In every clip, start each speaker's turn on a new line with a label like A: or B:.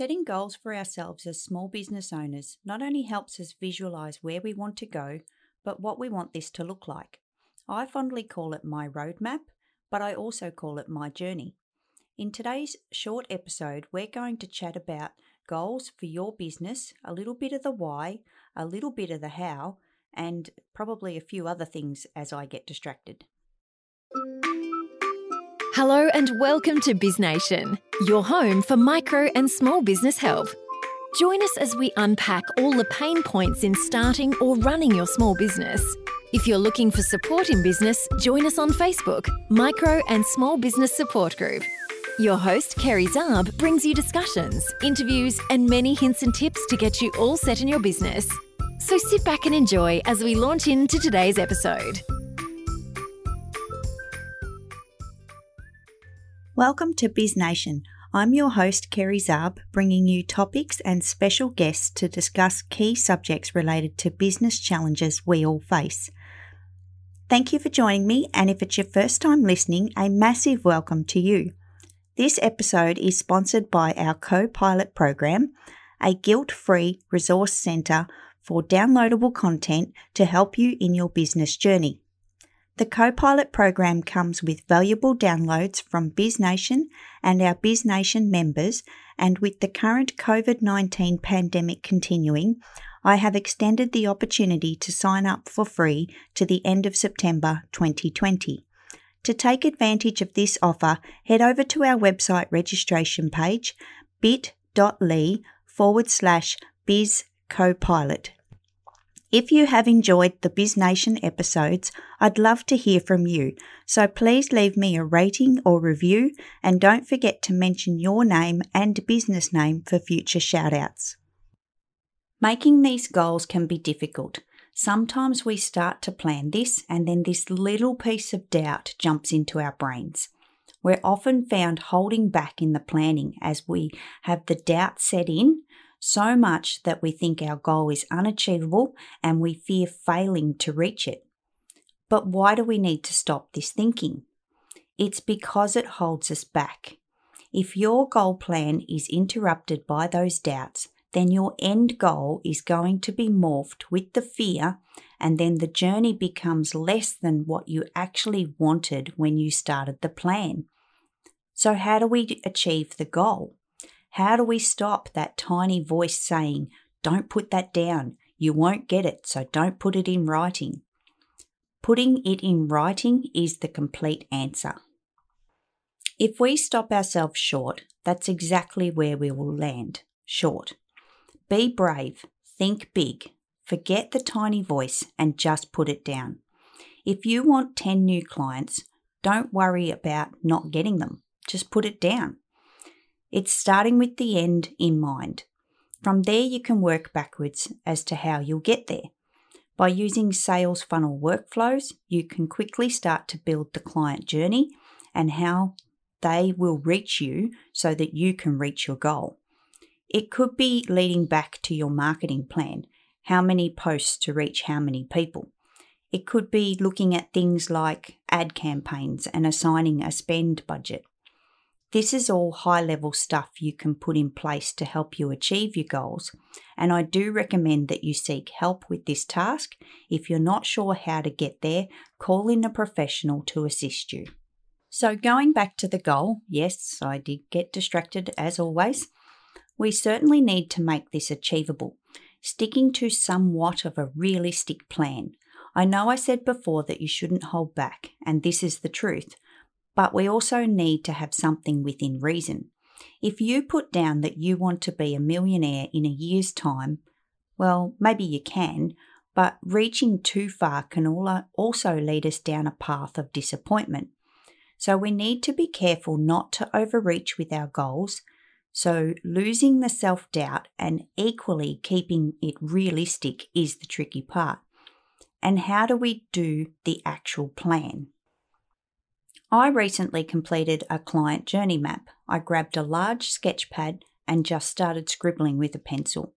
A: Setting goals for ourselves as small business owners not only helps us visualize where we want to go, but what we want this to look like. I fondly call it my roadmap, but I also call it my journey. In today's short episode, we're going to chat about goals for your business, a little bit of the why, a little bit of the how, and probably a few other things as I get distracted.
B: Hello and welcome to BizNation, your home for micro and small business help. Join us as we unpack all the pain points in starting or running your small business. If you're looking for support in business, join us on Facebook, Micro and Small Business Support Group. Your host, Kerry Zarb, brings you discussions, interviews, and many hints and tips to get you all set in your business. So sit back and enjoy as we launch into today's episode.
A: Welcome to Biz Nation. I'm your host, Kerry Zarb, bringing you topics and special guests to discuss key subjects related to business challenges we all face. Thank you for joining me, and if it's your first time listening, a massive welcome to you. This episode is sponsored by our co pilot program, a guilt free resource centre for downloadable content to help you in your business journey. The Copilot program comes with valuable downloads from BizNation and our BizNation members, and with the current COVID 19 pandemic continuing, I have extended the opportunity to sign up for free to the end of September 2020. To take advantage of this offer, head over to our website registration page bit.ly forward slash bizcopilot if you have enjoyed the Biz Nation episodes, I'd love to hear from you, so please leave me a rating or review and don't forget to mention your name and business name for future shoutouts. Making these goals can be difficult. Sometimes we start to plan this and then this little piece of doubt jumps into our brains. We're often found holding back in the planning as we have the doubt set in so much that we think our goal is unachievable and we fear failing to reach it. But why do we need to stop this thinking? It's because it holds us back. If your goal plan is interrupted by those doubts, then your end goal is going to be morphed with the fear, and then the journey becomes less than what you actually wanted when you started the plan. So, how do we achieve the goal? How do we stop that tiny voice saying, Don't put that down, you won't get it, so don't put it in writing? Putting it in writing is the complete answer. If we stop ourselves short, that's exactly where we will land short. Be brave, think big, forget the tiny voice, and just put it down. If you want 10 new clients, don't worry about not getting them, just put it down. It's starting with the end in mind. From there, you can work backwards as to how you'll get there. By using sales funnel workflows, you can quickly start to build the client journey and how they will reach you so that you can reach your goal. It could be leading back to your marketing plan how many posts to reach how many people. It could be looking at things like ad campaigns and assigning a spend budget. This is all high level stuff you can put in place to help you achieve your goals, and I do recommend that you seek help with this task. If you're not sure how to get there, call in a professional to assist you. So, going back to the goal, yes, I did get distracted as always. We certainly need to make this achievable, sticking to somewhat of a realistic plan. I know I said before that you shouldn't hold back, and this is the truth but we also need to have something within reason. If you put down that you want to be a millionaire in a year's time, well, maybe you can, but reaching too far can also lead us down a path of disappointment. So we need to be careful not to overreach with our goals. So losing the self doubt and equally keeping it realistic is the tricky part. And how do we do the actual plan? I recently completed a client journey map. I grabbed a large sketch pad and just started scribbling with a pencil.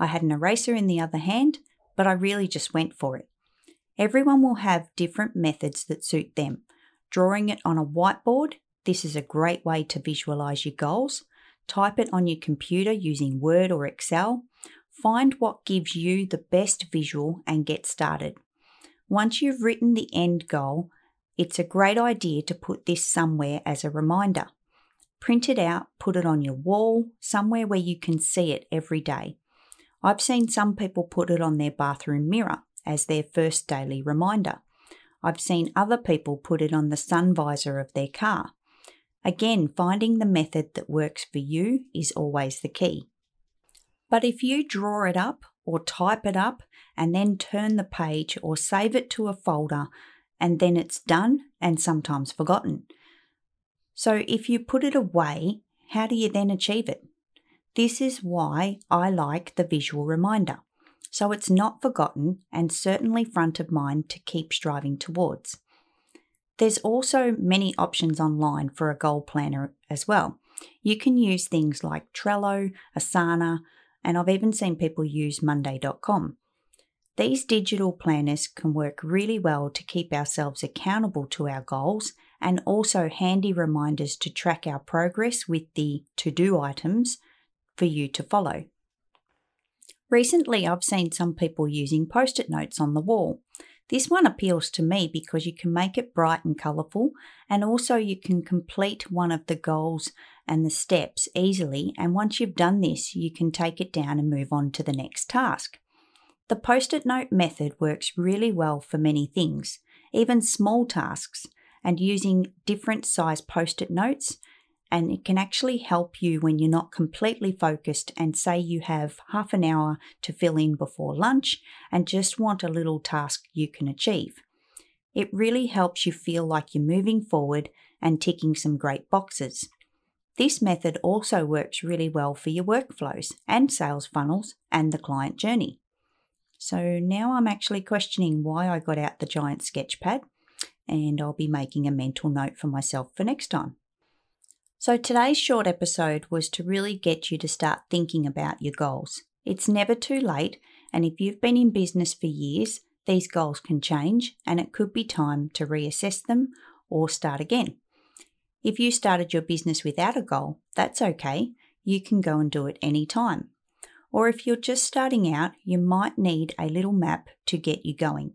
A: I had an eraser in the other hand, but I really just went for it. Everyone will have different methods that suit them. Drawing it on a whiteboard, this is a great way to visualize your goals. type it on your computer using Word or Excel. Find what gives you the best visual and get started. Once you've written the end goal, it's a great idea to put this somewhere as a reminder. Print it out, put it on your wall, somewhere where you can see it every day. I've seen some people put it on their bathroom mirror as their first daily reminder. I've seen other people put it on the sun visor of their car. Again, finding the method that works for you is always the key. But if you draw it up or type it up and then turn the page or save it to a folder and then it's done and sometimes forgotten. So if you put it away, how do you then achieve it? This is why I like the visual reminder. So it's not forgotten and certainly front of mind to keep striving towards. There's also many options online for a goal planner as well. You can use things like Trello, Asana, and I've even seen people use Monday.com. These digital planners can work really well to keep ourselves accountable to our goals and also handy reminders to track our progress with the to do items for you to follow. Recently, I've seen some people using post it notes on the wall. This one appeals to me because you can make it bright and colourful, and also you can complete one of the goals and the steps easily. And once you've done this, you can take it down and move on to the next task. The post it note method works really well for many things, even small tasks, and using different size post it notes and it can actually help you when you're not completely focused and say you have half an hour to fill in before lunch and just want a little task you can achieve. It really helps you feel like you're moving forward and ticking some great boxes. This method also works really well for your workflows and sales funnels and the client journey. So now I'm actually questioning why I got out the giant sketch pad, and I'll be making a mental note for myself for next time. So, today's short episode was to really get you to start thinking about your goals. It's never too late, and if you've been in business for years, these goals can change and it could be time to reassess them or start again. If you started your business without a goal, that's okay. You can go and do it anytime. Or if you're just starting out, you might need a little map to get you going.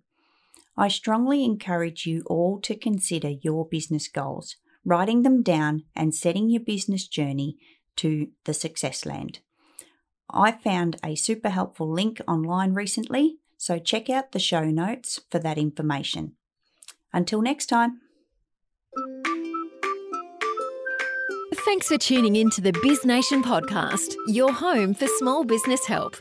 A: I strongly encourage you all to consider your business goals writing them down, and setting your business journey to the success land. I found a super helpful link online recently, so check out the show notes for that information. Until next time.
B: Thanks for tuning in to the Biz Nation podcast, your home for small business help.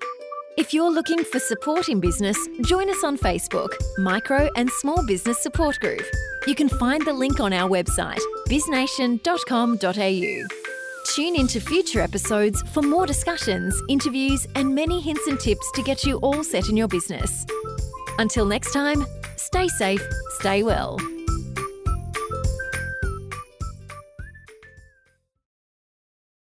B: If you're looking for support in business, join us on Facebook, Micro and Small Business Support Group. You can find the link on our website, biznation.com.au. Tune into future episodes for more discussions, interviews, and many hints and tips to get you all set in your business. Until next time, stay safe, stay well.